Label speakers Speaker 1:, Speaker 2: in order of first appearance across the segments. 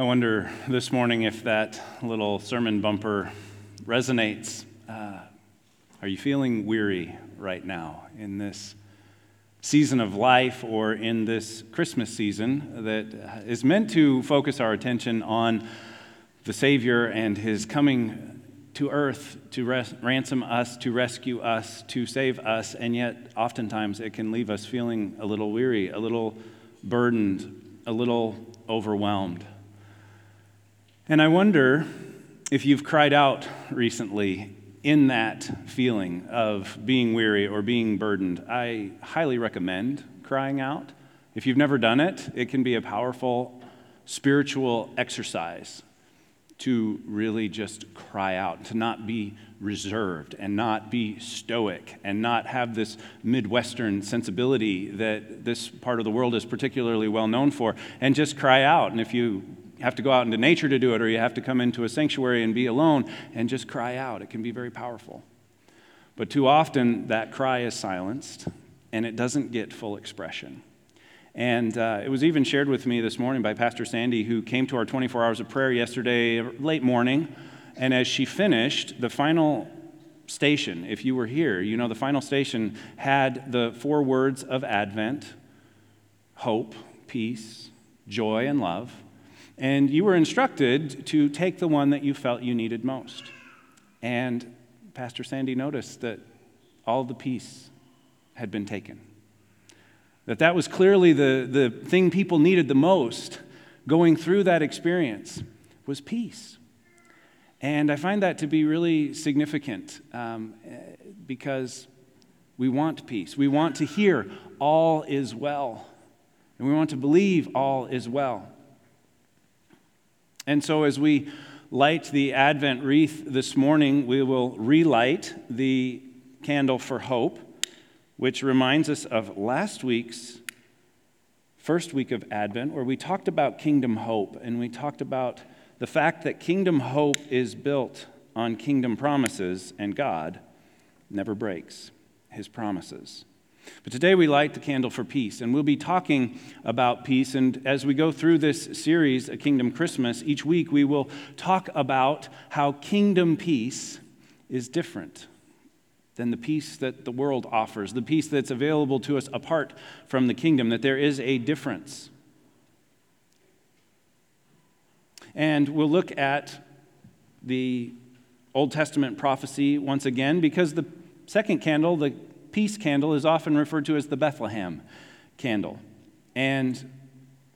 Speaker 1: I wonder this morning if that little sermon bumper resonates. Uh, are you feeling weary right now in this season of life or in this Christmas season that is meant to focus our attention on the Savior and his coming to earth to res- ransom us, to rescue us, to save us, and yet oftentimes it can leave us feeling a little weary, a little burdened, a little overwhelmed. And I wonder if you've cried out recently in that feeling of being weary or being burdened. I highly recommend crying out. If you've never done it, it can be a powerful spiritual exercise to really just cry out, to not be reserved and not be stoic and not have this Midwestern sensibility that this part of the world is particularly well known for, and just cry out. And if you have to go out into nature to do it, or you have to come into a sanctuary and be alone and just cry out, it can be very powerful. But too often, that cry is silenced and it doesn't get full expression. And uh, it was even shared with me this morning by Pastor Sandy, who came to our 24 hours of prayer yesterday, late morning. And as she finished, the final station, if you were here, you know, the final station had the four words of Advent hope, peace, joy, and love. And you were instructed to take the one that you felt you needed most. And Pastor Sandy noticed that all the peace had been taken. That that was clearly the, the thing people needed the most going through that experience was peace. And I find that to be really significant um, because we want peace. We want to hear all is well. And we want to believe all is well. And so as we light the Advent wreath this morning, we will relight the candle for hope which reminds us of last week's first week of Advent, where we talked about kingdom hope and we talked about the fact that kingdom hope is built on kingdom promises, and God never breaks his promises. But today we light the candle for peace, and we'll be talking about peace. And as we go through this series, A Kingdom Christmas, each week we will talk about how kingdom peace is different than the peace that the world offers, the peace that's available to us apart from the kingdom, that there is a difference. And we'll look at the Old Testament prophecy once again because the second candle, the peace candle, is often referred to as the Bethlehem candle. And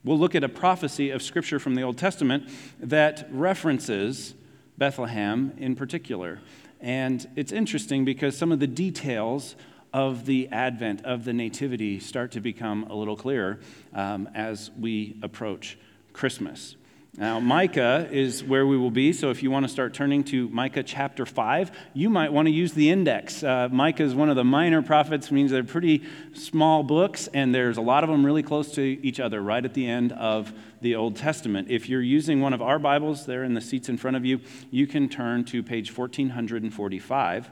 Speaker 1: we'll look at a prophecy of Scripture from the Old Testament that references Bethlehem in particular. And it's interesting because some of the details of the advent of the nativity start to become a little clearer um, as we approach Christmas. Now, Micah is where we will be, so if you want to start turning to Micah chapter 5, you might want to use the index. Uh, Micah is one of the minor prophets, means they're pretty small books, and there's a lot of them really close to each other right at the end of the Old Testament. If you're using one of our Bibles there in the seats in front of you, you can turn to page 1445,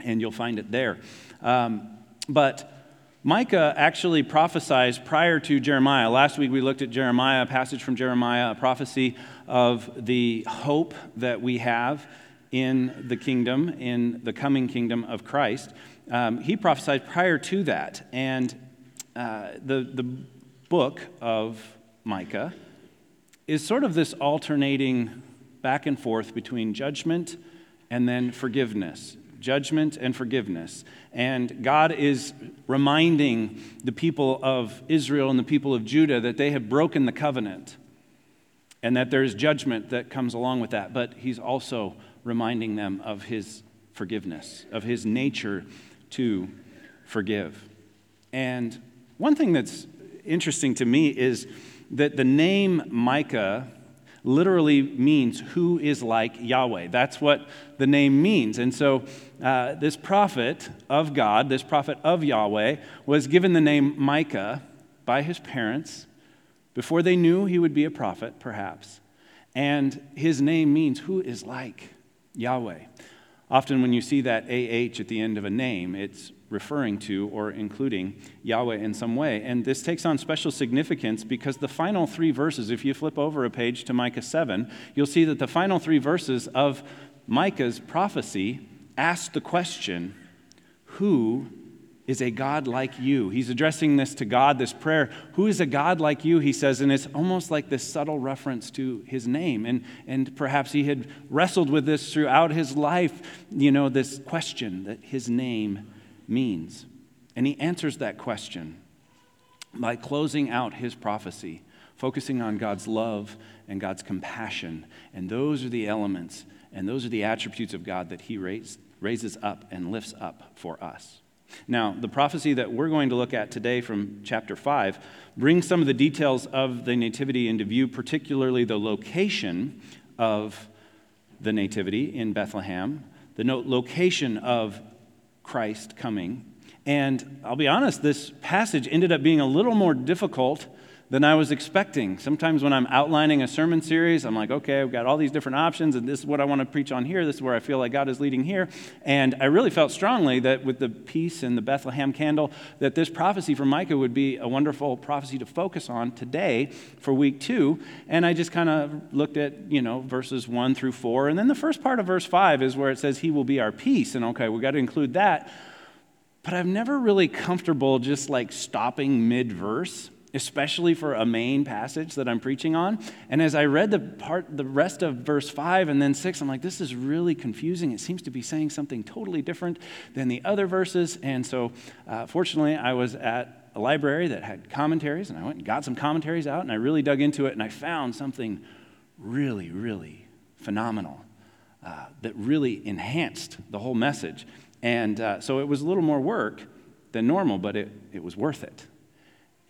Speaker 1: and you'll find it there. Um, but Micah actually prophesies prior to Jeremiah. Last week we looked at Jeremiah, a passage from Jeremiah, a prophecy of the hope that we have in the kingdom, in the coming kingdom of Christ. Um, he prophesied prior to that. And uh, the, the book of Micah is sort of this alternating back and forth between judgment and then forgiveness judgment and forgiveness. And God is reminding the people of Israel and the people of Judah that they have broken the covenant and that there's judgment that comes along with that. But He's also reminding them of His forgiveness, of His nature to forgive. And one thing that's interesting to me is that the name Micah literally means who is like Yahweh. That's what the name means. And so, uh, this prophet of God, this prophet of Yahweh, was given the name Micah by his parents before they knew he would be a prophet, perhaps. And his name means who is like Yahweh. Often, when you see that AH at the end of a name, it's referring to or including Yahweh in some way. And this takes on special significance because the final three verses, if you flip over a page to Micah 7, you'll see that the final three verses of Micah's prophecy ask the question Who is a God like you? He's addressing this to God, this prayer. Who is a God like you? He says, and it's almost like this subtle reference to his name. And, and perhaps he had wrestled with this throughout his life, you know, this question that his name means. And he answers that question by closing out his prophecy, focusing on God's love and God's compassion. And those are the elements and those are the attributes of God that he raise, raises up and lifts up for us. Now, the prophecy that we're going to look at today from chapter 5 brings some of the details of the Nativity into view, particularly the location of the Nativity in Bethlehem, the note location of Christ coming. And I'll be honest, this passage ended up being a little more difficult than I was expecting. Sometimes when I'm outlining a sermon series, I'm like, okay, I've got all these different options, and this is what I want to preach on here. This is where I feel like God is leading here. And I really felt strongly that with the peace and the Bethlehem candle, that this prophecy from Micah would be a wonderful prophecy to focus on today for week two. And I just kind of looked at, you know, verses one through four. And then the first part of verse five is where it says, He will be our peace. And okay, we've got to include that. But I'm never really comfortable just like stopping mid verse especially for a main passage that I'm preaching on. And as I read the part, the rest of verse five and then six, I'm like, this is really confusing. It seems to be saying something totally different than the other verses. And so, uh, fortunately, I was at a library that had commentaries, and I went and got some commentaries out, and I really dug into it, and I found something really, really phenomenal uh, that really enhanced the whole message. And uh, so it was a little more work than normal, but it, it was worth it.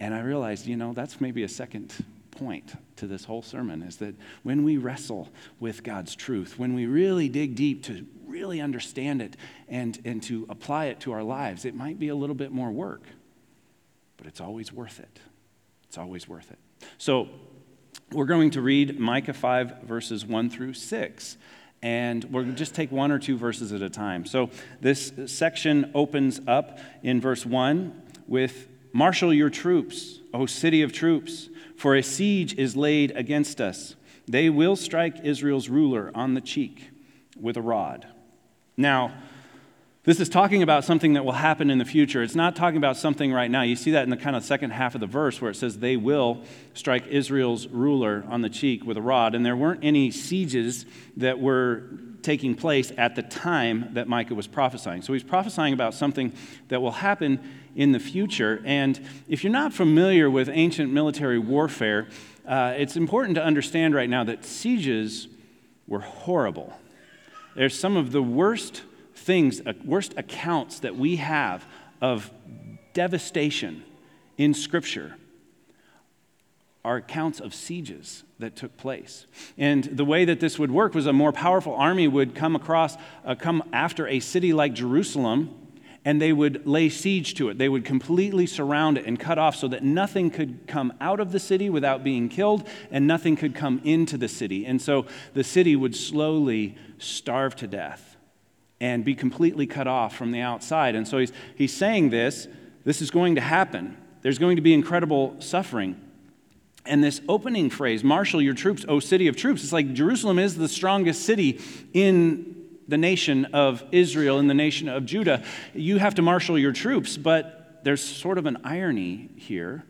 Speaker 1: And I realized, you know, that's maybe a second point to this whole sermon is that when we wrestle with God's truth, when we really dig deep to really understand it and, and to apply it to our lives, it might be a little bit more work, but it's always worth it. It's always worth it. So we're going to read Micah 5, verses 1 through 6 and to just take one or two verses at a time. So this section opens up in verse 1 with Marshal your troops, O city of troops, for a siege is laid against us. They will strike Israel's ruler on the cheek with a rod. Now, this is talking about something that will happen in the future. It's not talking about something right now. You see that in the kind of second half of the verse where it says, They will strike Israel's ruler on the cheek with a rod. And there weren't any sieges that were taking place at the time that Micah was prophesying. So he's prophesying about something that will happen in the future. And if you're not familiar with ancient military warfare, uh, it's important to understand right now that sieges were horrible. There's some of the worst things, uh, worst accounts that we have of devastation in Scripture are accounts of sieges that took place. And the way that this would work was a more powerful army would come across, uh, come after a city like Jerusalem and they would lay siege to it. They would completely surround it and cut off so that nothing could come out of the city without being killed and nothing could come into the city. And so the city would slowly starve to death and be completely cut off from the outside. And so he's, he's saying this this is going to happen. There's going to be incredible suffering. And this opening phrase, marshal your troops, O city of troops, it's like Jerusalem is the strongest city in the nation of Israel in the nation of Judah, you have to marshal your troops, but there's sort of an irony here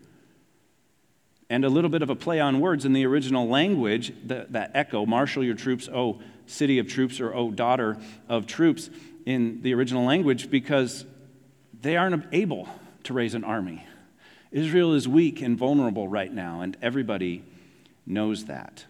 Speaker 1: and a little bit of a play on words in the original language, that, that echo, marshal your troops, O city of troops, or O daughter of troops, in the original language, because they aren't able to raise an army. Israel is weak and vulnerable right now, and everybody knows that.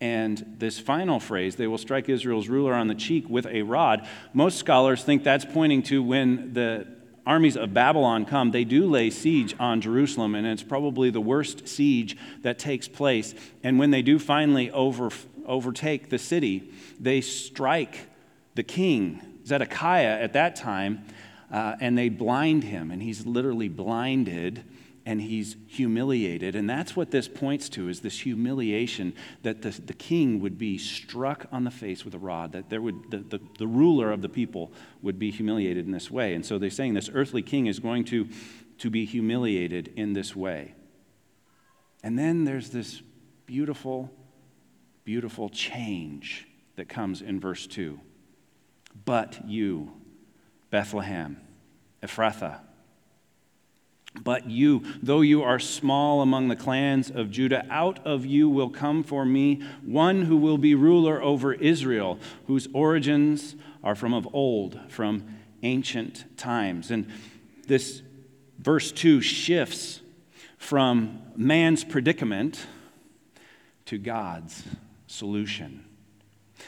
Speaker 1: And this final phrase, they will strike Israel's ruler on the cheek with a rod, most scholars think that's pointing to when the armies of Babylon come, they do lay siege on Jerusalem, and it's probably the worst siege that takes place. And when they do finally over, overtake the city, they strike the king, Zedekiah, at that time, uh, and they blind him, and he's literally blinded and he's humiliated. And that's what this points to is this humiliation that the, the king would be struck on the face with a rod, that there would, the, the, the ruler of the people would be humiliated in this way. And so they're saying this earthly king is going to, to be humiliated in this way. And then there's this beautiful, beautiful change that comes in verse 2. But you, Bethlehem, Ephrathah, but you, though you are small among the clans of Judah, out of you will come for me one who will be ruler over Israel, whose origins are from of old, from ancient times. And this verse 2 shifts from man's predicament to God's solution.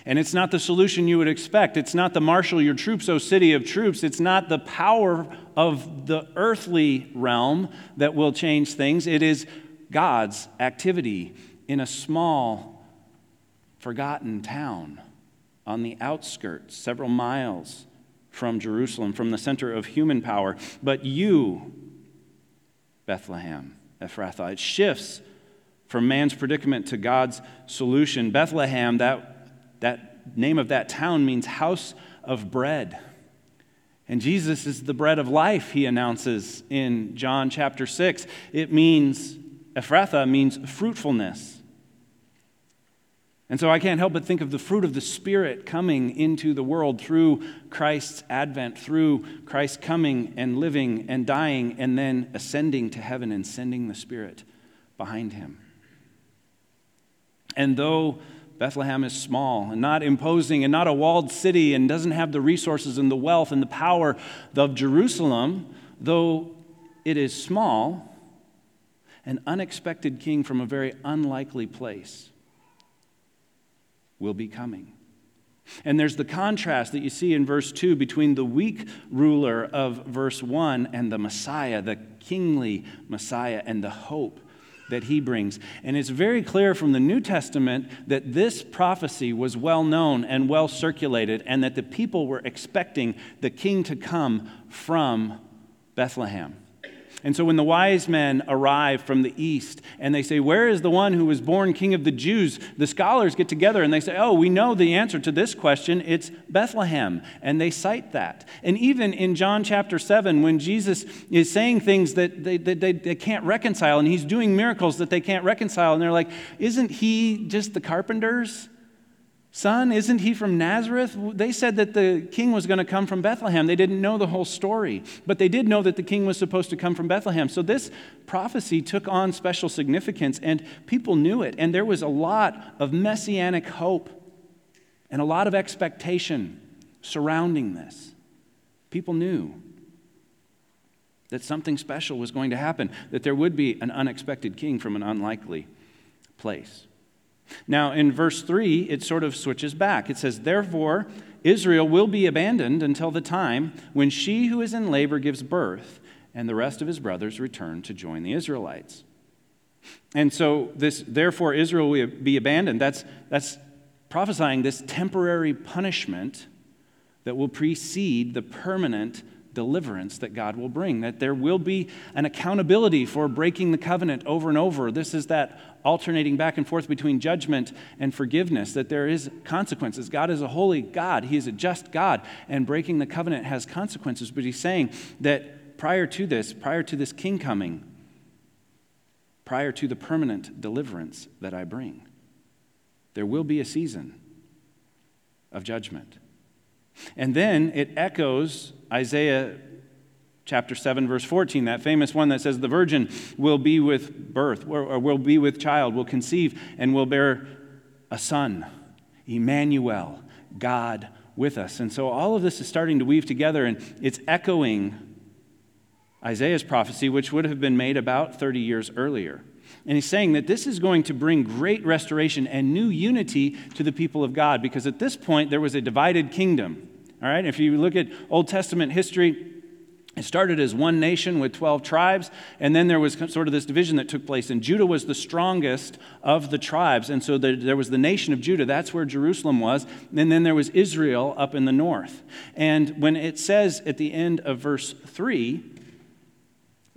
Speaker 1: And it's not the solution you would expect. It's not the marshal your troops, O city of troops. It's not the power of the earthly realm that will change things. It is God's activity in a small, forgotten town on the outskirts, several miles from Jerusalem, from the center of human power. But you, Bethlehem, Ephrathah, it shifts from man's predicament to God's solution. Bethlehem, that that name of that town means house of bread. And Jesus is the bread of life, he announces in John chapter 6. It means, Ephrathah means fruitfulness. And so I can't help but think of the fruit of the Spirit coming into the world through Christ's advent, through Christ coming and living and dying and then ascending to heaven and sending the Spirit behind him. And though Bethlehem is small and not imposing and not a walled city and doesn't have the resources and the wealth and the power of Jerusalem, though it is small, an unexpected king from a very unlikely place will be coming. And there's the contrast that you see in verse 2 between the weak ruler of verse 1 and the Messiah, the kingly Messiah, and the hope that he brings. And it's very clear from the New Testament that this prophecy was well known and well circulated, and that the people were expecting the king to come from Bethlehem. And so when the wise men arrive from the east and they say, Where is the one who was born king of the Jews? The scholars get together and they say, Oh, we know the answer to this question. It's Bethlehem. And they cite that. And even in John chapter 7, when Jesus is saying things that they, they, they, they can't reconcile and he's doing miracles that they can't reconcile, and they're like, Isn't he just the carpenter's? Son, isn't he from Nazareth? They said that the king was going to come from Bethlehem. They didn't know the whole story, but they did know that the king was supposed to come from Bethlehem. So this prophecy took on special significance, and people knew it. And there was a lot of messianic hope and a lot of expectation surrounding this. People knew that something special was going to happen, that there would be an unexpected king from an unlikely place. Now, in verse 3, it sort of switches back. It says, Therefore, Israel will be abandoned until the time when she who is in labor gives birth, and the rest of his brothers return to join the Israelites. And so, this, therefore, Israel will be abandoned. That's, that's prophesying this temporary punishment that will precede the permanent deliverance that God will bring, that there will be an accountability for breaking the covenant over and over. This is that alternating back and forth between judgment and forgiveness, that there is consequences. God is a holy God, He is a just God, and breaking the covenant has consequences. But He's saying that prior to this, prior to this king coming, prior to the permanent deliverance that I bring, there will be a season of judgment. And then it echoes Isaiah chapter 7 verse 14 that famous one that says the virgin will be with birth or will be with child will conceive and will bear a son Emmanuel God with us. And so all of this is starting to weave together and it's echoing Isaiah's prophecy which would have been made about 30 years earlier and he's saying that this is going to bring great restoration and new unity to the people of God because at this point there was a divided kingdom. All right, if you look at Old Testament history, it started as one nation with 12 tribes, and then there was sort of this division that took place, and Judah was the strongest of the tribes. And so there, was the nation of Judah, that's where Jerusalem was, and then there was Israel up in the north. And when it says at the end of verse 3,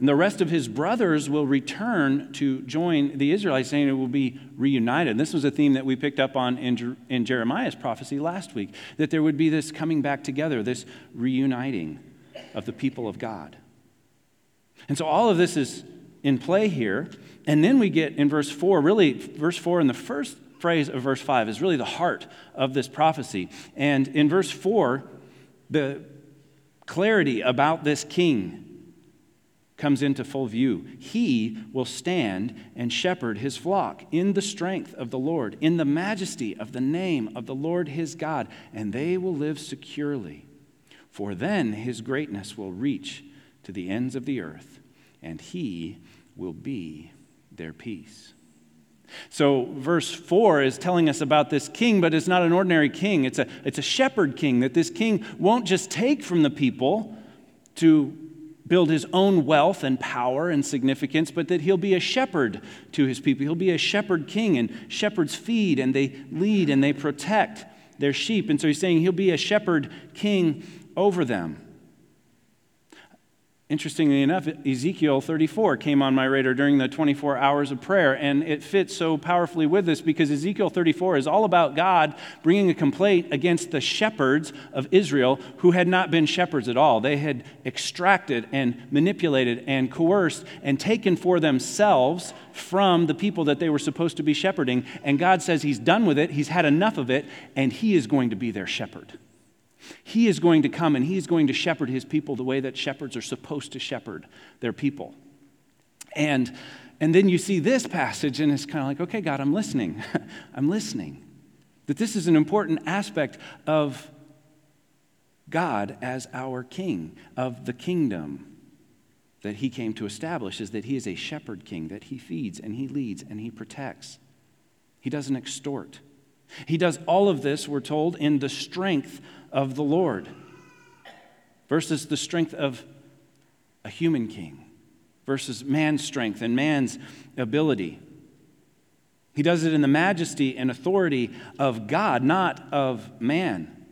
Speaker 1: And the rest of his brothers will return to join the Israelites, saying it will be reunited. This was a theme that we picked up on in, in Jeremiah's prophecy last week that there would be this coming back together, this reuniting of the people of God. And so all of this is in play here. And then we get in verse 4, really, verse 4 in the first phrase of verse 5 is really the heart of this prophecy. And in verse 4, the clarity about this king comes into full view. He will stand and shepherd his flock in the strength of the Lord, in the majesty of the name of the Lord his God, and they will live securely. For then his greatness will reach to the ends of the earth, and he will be their peace. So, verse 4 is telling us about this king, but it's not an ordinary king. It's a, it's a shepherd king, that this king won't just take from the people to build his own wealth and power and significance, but that he'll be a shepherd to his people. He'll be a shepherd king, and shepherds feed and they lead and they protect their sheep. And so he's saying he'll be a shepherd king over them. Interestingly enough, Ezekiel 34 came on my radar during the 24 hours of prayer, and it fits so powerfully with this because Ezekiel 34 is all about God bringing a complaint against the shepherds of Israel who had not been shepherds at all. They had extracted and manipulated and coerced and taken for themselves from the people that they were supposed to be shepherding, and God says He's done with it, He's had enough of it, and He is going to be their shepherd. He is going to come and he is going to shepherd his people the way that shepherds are supposed to shepherd their people. And, and then you see this passage, and it's kind of like, okay, God, I'm listening. I'm listening. That this is an important aspect of God as our king, of the kingdom that he came to establish, is that he is a shepherd king, that he feeds and he leads and he protects. He doesn't extort. He does all of this, we're told, in the strength of the Lord versus the strength of a human king versus man's strength and man's ability. He does it in the majesty and authority of God, not of man.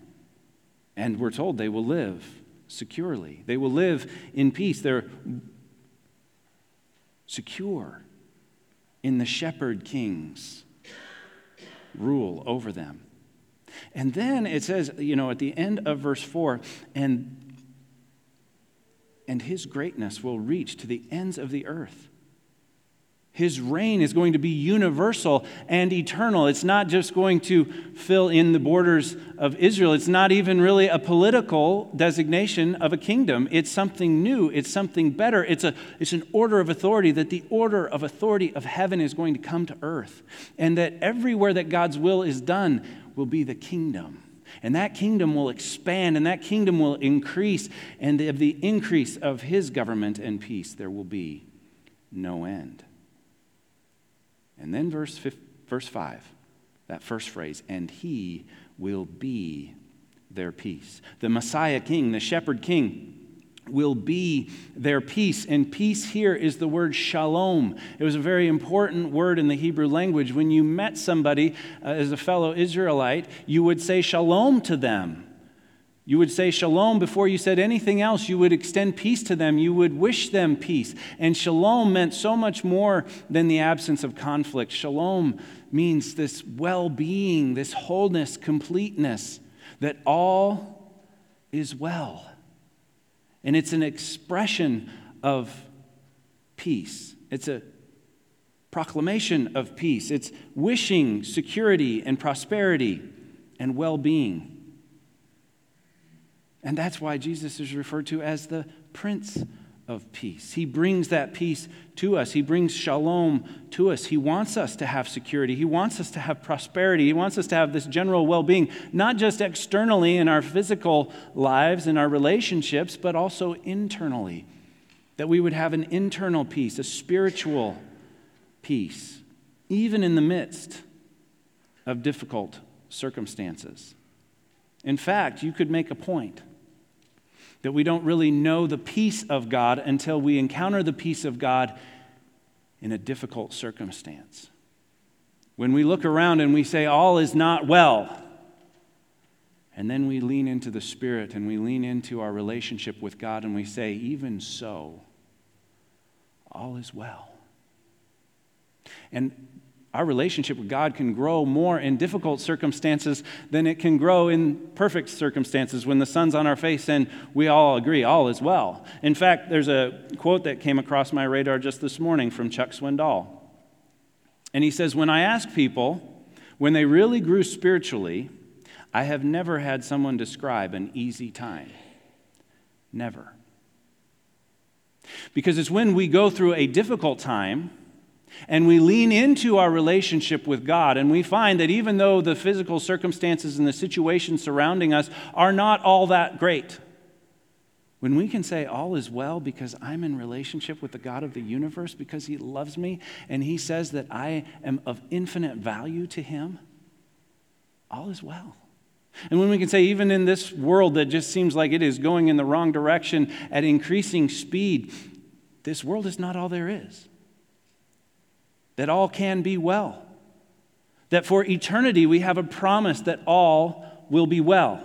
Speaker 1: And we're told they will live securely, they will live in peace. They're secure in the shepherd king's rule over them. And then it says, you know, at the end of verse 4, and and his greatness will reach to the ends of the earth. His reign is going to be universal and eternal. It's not just going to fill in the borders of Israel. It's not even really a political designation of a kingdom. It's something new. It's something better. It's, a, it's an order of authority that the order of authority of heaven is going to come to earth. And that everywhere that God's will is done, will be the kingdom. And that kingdom will expand and that kingdom will increase. And of the increase of his government and peace, there will be no end. And then verse, verse 5, that first phrase, and he will be their peace. The Messiah king, the shepherd king, will be their peace. And peace here is the word shalom. It was a very important word in the Hebrew language. When you met somebody uh, as a fellow Israelite, you would say shalom to them. You would say shalom before you said anything else. You would extend peace to them. You would wish them peace. And shalom meant so much more than the absence of conflict. Shalom means this well being, this wholeness, completeness, that all is well. And it's an expression of peace. It's a proclamation of peace. It's wishing security and prosperity and well being. And that's why Jesus is referred to as the Prince of peace. He brings that peace to us. He brings shalom to us. He wants us to have security. He wants us to have prosperity. He wants us to have this general well being, not just externally in our physical lives and our relationships, but also internally. That we would have an internal peace, a spiritual peace, even in the midst of difficult circumstances. In fact, you could make a point that we don't really know the peace of God until we encounter the peace of God in a difficult circumstance. When we look around and we say, all is not well, and then we lean into the Spirit and we lean into our relationship with God and we say, even so, all is well. And our relationship with God can grow more in difficult circumstances than it can grow in perfect circumstances when the sun's on our face and we all agree all is well. In fact, there's a quote that came across my radar just this morning from Chuck Swindoll. And he says, When I ask people when they really grew spiritually, I have never had someone describe an easy time. Never. Because it's when we go through a difficult time and we lean into our relationship with God, and we find that even though the physical circumstances and the situations surrounding us are not all that great, when we can say all is well because I'm in relationship with the God of the universe, because He loves me, and He says that I am of infinite value to Him, all is well. And when we can say, even in this world that just seems like it is going in the wrong direction at increasing speed, this world is not all there is that all can be well. That for eternity we have a promise that all will be well.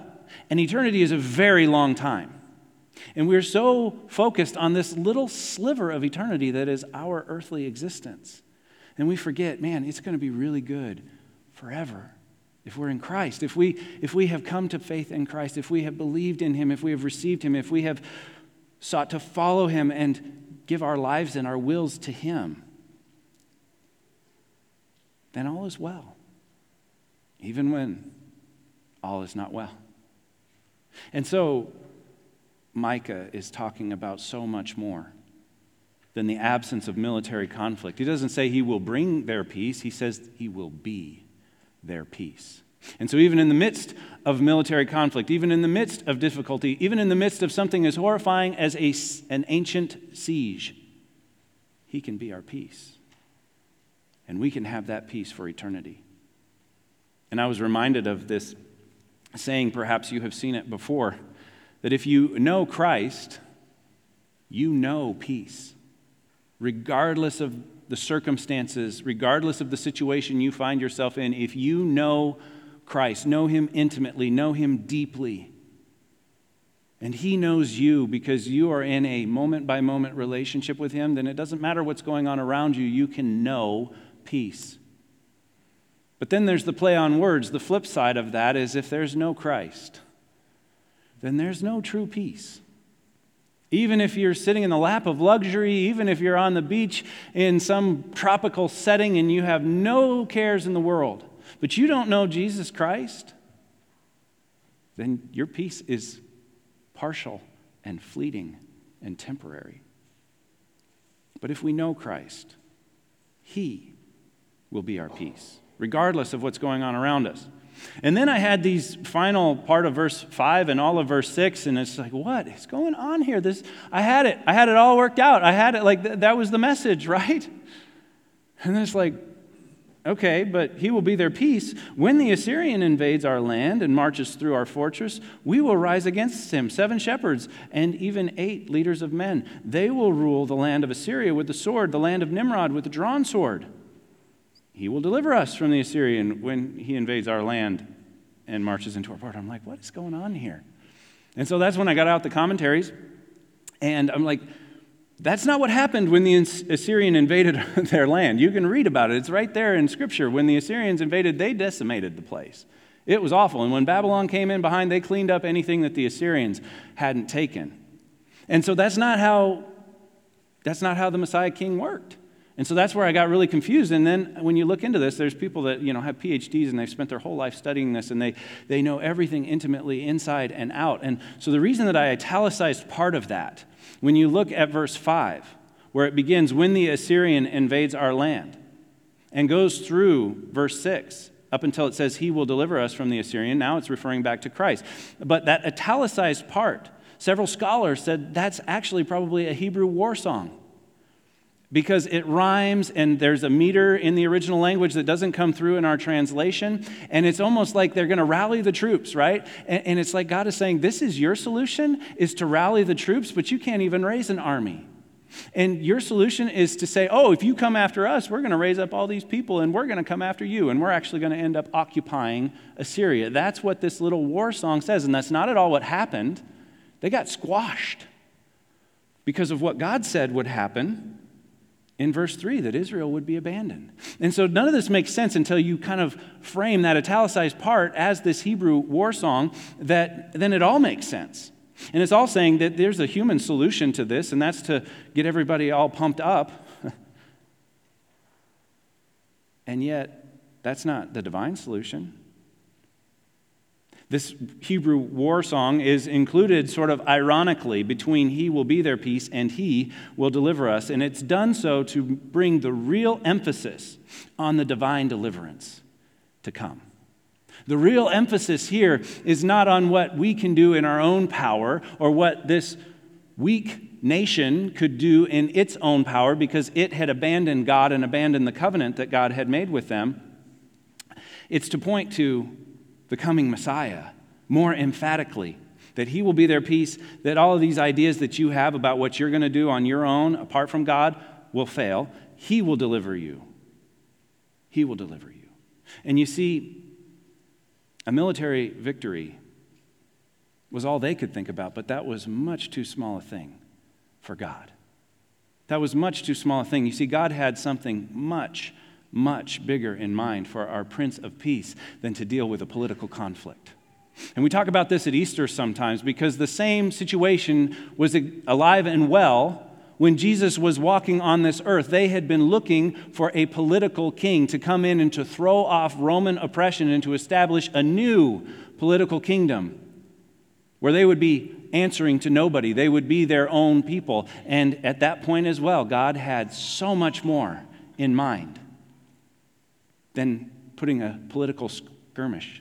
Speaker 1: And eternity is a very long time. And we're so focused on this little sliver of eternity that is our earthly existence. And we forget, man, it's going to be really good forever if we're in Christ. If we, if we have come to faith in Christ, if we have believed in Him, if we have received Him, if we have sought to follow Him and give our lives and our wills to Him then all is well, even when all is not well. And so, Micah is talking about so much more than the absence of military conflict. He doesn't say he will bring their peace, he says he will be their peace. And so, even in the midst of military conflict, even in the midst of difficulty, even in the midst of something as horrifying as a, an ancient siege, he can be our peace and we can have that peace for eternity. And I was reminded of this saying, perhaps you have seen it before, that if you know Christ, you know peace. Regardless of the circumstances, regardless of the situation you find yourself in, if you know Christ, know Him intimately, know Him deeply, and He knows you because you are in a moment by moment relationship with Him, then it doesn't matter what's going on around you, you can know peace. But then there's the play on words. The flip side of that is if there's no Christ, then there's no true peace. Even if you're sitting in the lap of luxury, even if you're on the beach in some tropical setting and you have no cares in the world, but you don't know Jesus Christ, then your peace is partial and fleeting and temporary. But if we know Christ, He will be our peace, regardless of what's going on around us. And then I had these final part of verse 5 and all of verse 6, and it's like, what is going on here? This, I had it. I had it all worked out. I had it like th- that was the message, right? And then it's like, okay, but he will be their peace. When the Assyrian invades our land and marches through our fortress, we will rise against him, seven shepherds and even eight leaders of men. They will rule the land of Assyria with the sword, the land of Nimrod with the drawn sword. He will deliver us from the Assyrian when he invades our land and marches into our part. I'm like, what is going on here? And so that's when I got out the commentaries, and I'm like, that's not what happened when the Assyrian invaded their land. You can read about it, it's right there in Scripture. When the Assyrians invaded, they decimated the place. It was awful. And when Babylon came in behind, they cleaned up anything that the Assyrians hadn't taken. And so that's not how that's not how the Messiah king worked. And so that's where I got really confused. And then when you look into this, there's people that you know have PhDs and they've spent their whole life studying this and they, they know everything intimately inside and out. And so the reason that I italicized part of that, when you look at verse 5, where it begins, when the Assyrian invades our land, and goes through verse 6 up until it says, He will deliver us from the Assyrian. Now it's referring back to Christ. But that italicized part, several scholars said that's actually probably a Hebrew war song because it rhymes and there's a meter in the original language that doesn't come through in our translation. And it's almost like they're going to rally the troops, right? And, and, it's like God is saying, This is your solution, is to rally the troops, but you can't even raise an army. And your solution is to say, Oh, if you come after us, we're going to raise up all these people and we're going to come after you. And we're actually going to end up occupying Assyria. That's what this little war song says. And that's not at all what happened. They got squashed because of what God said would happen in verse 3 that Israel would be abandoned. And so none of this makes sense until you kind of frame that italicized part as this Hebrew war song, that then it all makes sense. And it's all saying that there's a human solution to this, and that's to get everybody all pumped up. and yet, that's not the divine solution. This Hebrew war song is included sort of ironically between He will be their peace and He will deliver us. And it's done so to bring the real emphasis on the divine deliverance to come. The real emphasis here is not on what we can do in our own power or what this weak nation could do in its own power because it had abandoned God and abandoned the covenant that God had made with them. It's to point to the coming Messiah more emphatically. That he will be their peace, that all of these ideas that you have about what you're going to do on your own, apart from God, will fail. He will deliver you. He will deliver you. And you see, a military victory was all they could think about, but that was much too small a thing for God. That was much too small a thing. You see, God had something much, much bigger in mind for our Prince of Peace than to deal with a political conflict. And we talk about this at Easter sometimes because the same situation was alive and well when Jesus was walking on this earth. They had been looking for a political king to come in and to throw off Roman oppression and to establish a new political kingdom where they would be answering to nobody. They would be their own people. And at that point as well, God had so much more in mind than putting a political skirmish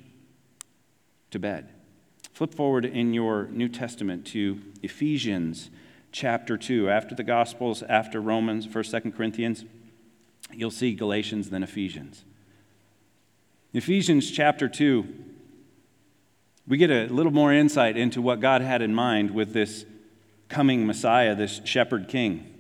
Speaker 1: to bed. Flip forward in your New Testament to Ephesians chapter 2. After the Gospels, after Romans, 1st, 2nd Corinthians, you'll see Galatians, then Ephesians. Ephesians chapter 2, we get a little more insight into what God had in mind with this coming Messiah, this shepherd king.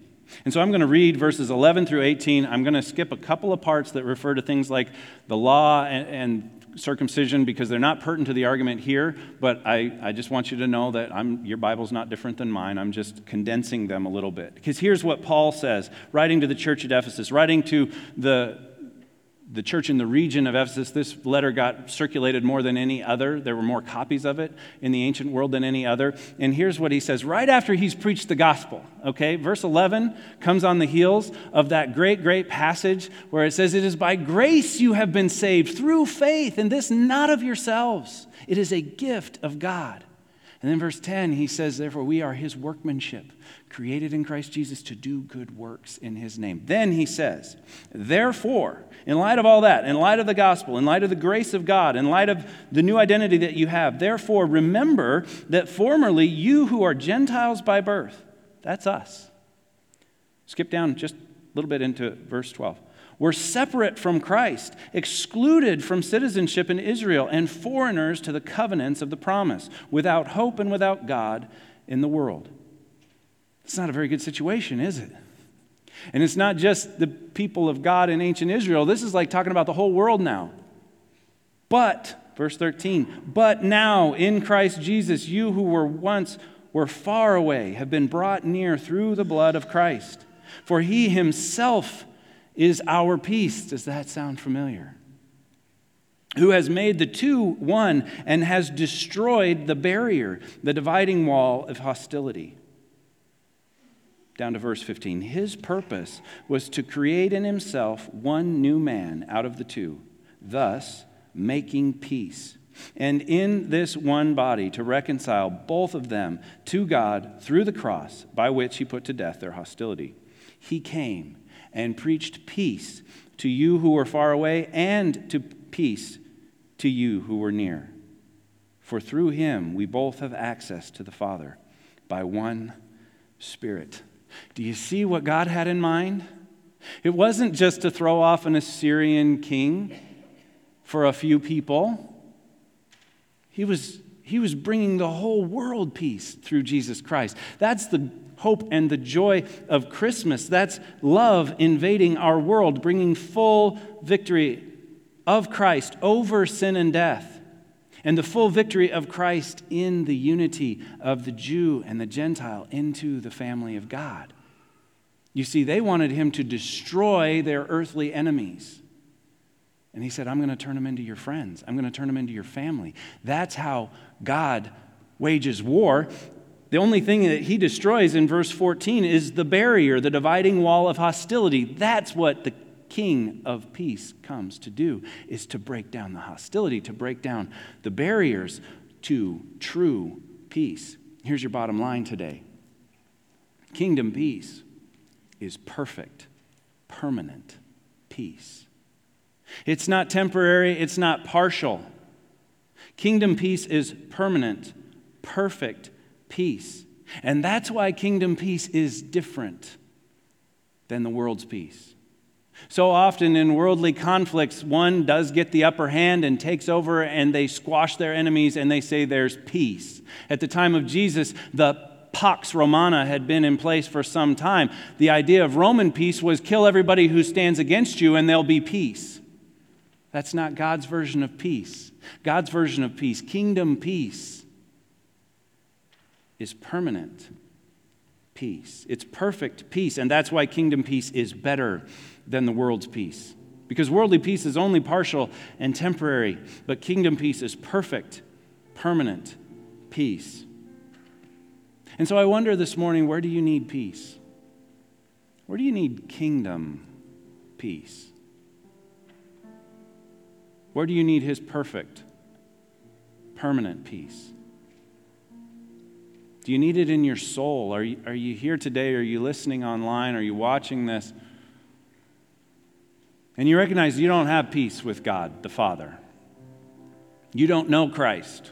Speaker 1: And so I'm going to read verses 11 through 18. I'm going to skip a couple of parts that refer to things like the law and, and circumcision because they're not pertinent to the argument here, but I, I just want you to know that I'm, your Bible's not different than mine. I'm just condensing them a little bit. Because here's what Paul says, writing to the church at Ephesus, writing to the the church in the region of Ephesus, this letter got circulated more than any other. There were more copies of it in the ancient world than any other. And here's what he says right after he's preached the gospel. Okay, verse 11 comes on the heels of that great, great passage where it says, It is by grace you have been saved through faith, and this not of yourselves. It is a gift of God. And then verse 10, he says, Therefore, we are his workmanship created in Christ Jesus to do good works in his name. Then he says, Therefore, in light of all that, in light of the gospel, in light of the grace of God, in light of the new identity that you have, therefore remember that formerly you who are Gentiles by birth, that's us. Skip down just a little bit into verse 12 were separate from Christ, excluded from citizenship in Israel, and foreigners to the covenants of the promise, without hope and without God in the world. It's not a very good situation, is it? And it's not just the people of God in ancient Israel. This is like talking about the whole world now. But, verse 13, but now in Christ Jesus, you who were once were far away have been brought near through the blood of Christ. For he himself is our peace. Does that sound familiar? Who has made the two one and has destroyed the barrier, the dividing wall of hostility down to verse 15. His purpose was to create in himself one new man out of the two, thus making peace. And in this one body to reconcile both of them to God through the cross, by which he put to death their hostility. He came and preached peace to you who were far away and to peace to you who were near. For through him we both have access to the Father by one Spirit. Do you see what God had in mind? It wasn't just to throw off an Assyrian king for a few people. He was, he was bringing the whole world peace through Jesus Christ. That's the hope and the joy of Christmas. That's love invading our world, bringing full victory of Christ over sin and death and the full victory of Christ in the unity of the Jew and the Gentile into the family of God. You see, they wanted him to destroy their earthly enemies. And he said, I'm going to turn them into your friends. I'm going to turn them into your family. That's how God wages war. The only thing that he destroys in verse 14 is the barrier, the dividing wall of hostility. That's what the king of peace comes to do is to break down the hostility, to break down the barriers to true peace. Here's your bottom line today. Kingdom peace is perfect, permanent peace. It's not temporary, it's not partial. Kingdom peace is permanent, perfect peace. And that's why kingdom peace is different than the world's peace. So often in worldly conflicts, one does get the upper hand and takes over, and they squash their enemies and they say there's peace. At the time of Jesus, the Pax Romana had been in place for some time. The idea of Roman peace was kill everybody who stands against you and there'll be peace. That's not God's version of peace. God's version of peace, kingdom peace, is permanent peace. It's perfect peace, and that's why kingdom peace is better than the world's peace. Because worldly peace is only partial and temporary, but kingdom peace is perfect, permanent peace. And so I wonder this morning where do you need peace? Where do you need kingdom peace? Where do you need His perfect, permanent peace? Do you need it in your soul? Are you, are you here today? Are you listening online? Are you watching this? And you recognize you don't have peace with God the Father. You don't know Christ.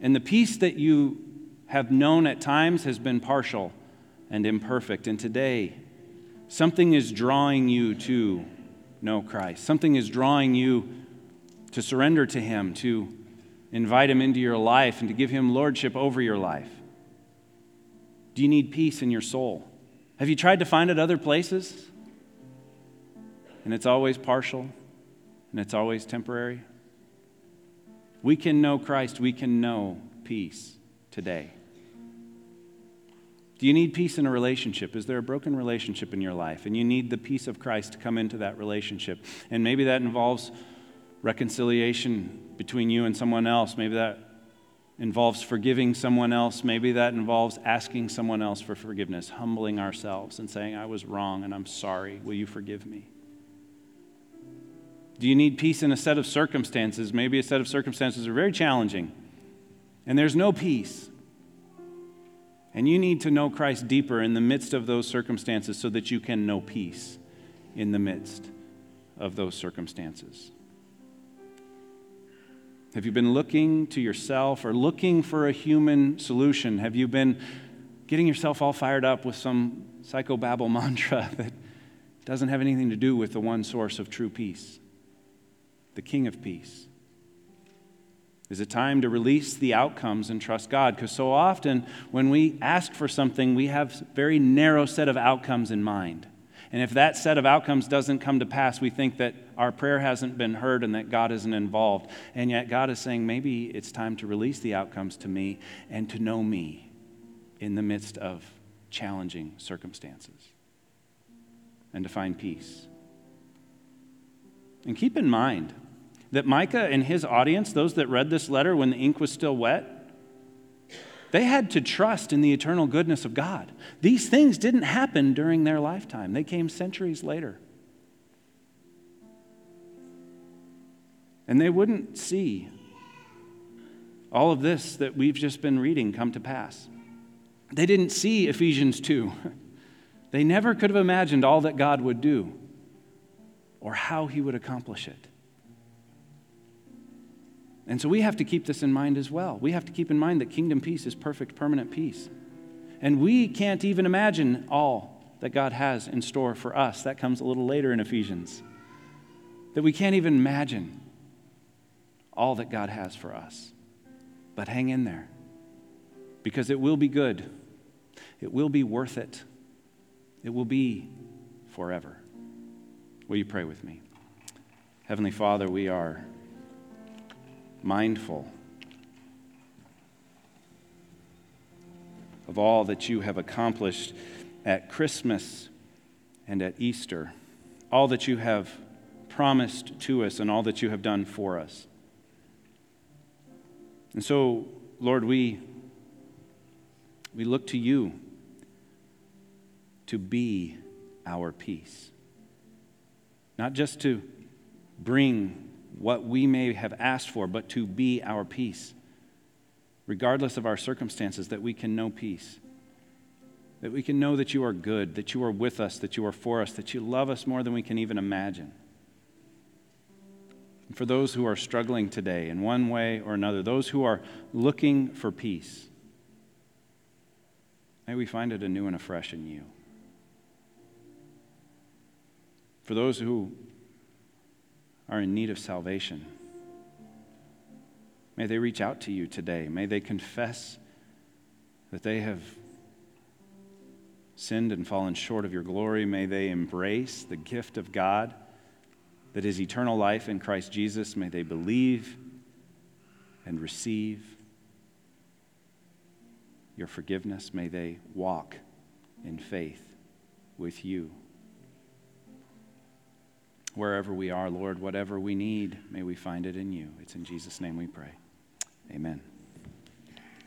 Speaker 1: And the peace that you have known at times has been partial and imperfect. And today, something is drawing you to know Christ. Something is drawing you to surrender to Him, to invite Him into your life, and to give Him lordship over your life. Do you need peace in your soul? Have you tried to find it other places? And it's always partial and it's always temporary. We can know Christ, we can know peace today. Do you need peace in a relationship? Is there a broken relationship in your life? And you need the peace of Christ to come into that relationship. And maybe that involves reconciliation between you and someone else. Maybe that involves forgiving someone else. Maybe that involves asking someone else for forgiveness, humbling ourselves and saying, I was wrong and I'm sorry. Will you forgive me? Do you need peace in a set of circumstances? Maybe a set of circumstances are very challenging and there's no peace. And you need to know Christ deeper in the midst of those circumstances so that you can know peace in the midst of those circumstances. Have you been looking to yourself or looking for a human solution? Have you been getting yourself all fired up with some psychobabble mantra that doesn't have anything to do with the one source of true peace, the King of Peace? Is it time to release the outcomes and trust God? Because so often when we ask for something, we have very narrow set of outcomes in mind. And if that set of outcomes doesn't come to pass, we think that our prayer hasn't been heard and that God isn't involved. And yet God is saying, maybe it's time to release the outcomes to me and to know me in the midst of challenging circumstances and to find peace. And keep in mind, that Micah and his audience, those that read this letter when the ink was still wet, they had to trust in the eternal goodness of God. These things didn't happen during their lifetime, they came centuries later. And they wouldn't see all of this that we've just been reading come to pass. They didn't see Ephesians 2. They never could have imagined all that God would do or how he would accomplish it. And so we have to keep this in mind as well. We have to keep in mind that kingdom peace is perfect, permanent peace. And we can't even imagine all that God has in store for us. That comes a little later in Ephesians. That we can't even imagine all that God has for us. But hang in there because it will be good, it will be worth it, it will be forever. Will you pray with me? Heavenly Father, we are mindful of all that you have accomplished at Christmas and at Easter, all that you have promised to us and all that you have done for us. And so, Lord, we, we look to you to be our peace. Not just to bring what we may have asked for, but to be our peace, regardless of our circumstances, that we can know peace. That we can know that you are good, that you are with us, that you are for us, that you love us more than we can even imagine. And for those who are struggling today in one way or another, those who are looking for peace, may we find it anew and afresh in you. For those who are in need of salvation, may they reach out to you today. May they confess that they have sinned and fallen short of your glory. May they embrace the gift of God that is eternal life in Christ Jesus. May they believe and receive your forgiveness. May they walk in faith with you. Wherever we are, Lord, whatever we need, may we find it in you. It's in Jesus' name we pray. Amen.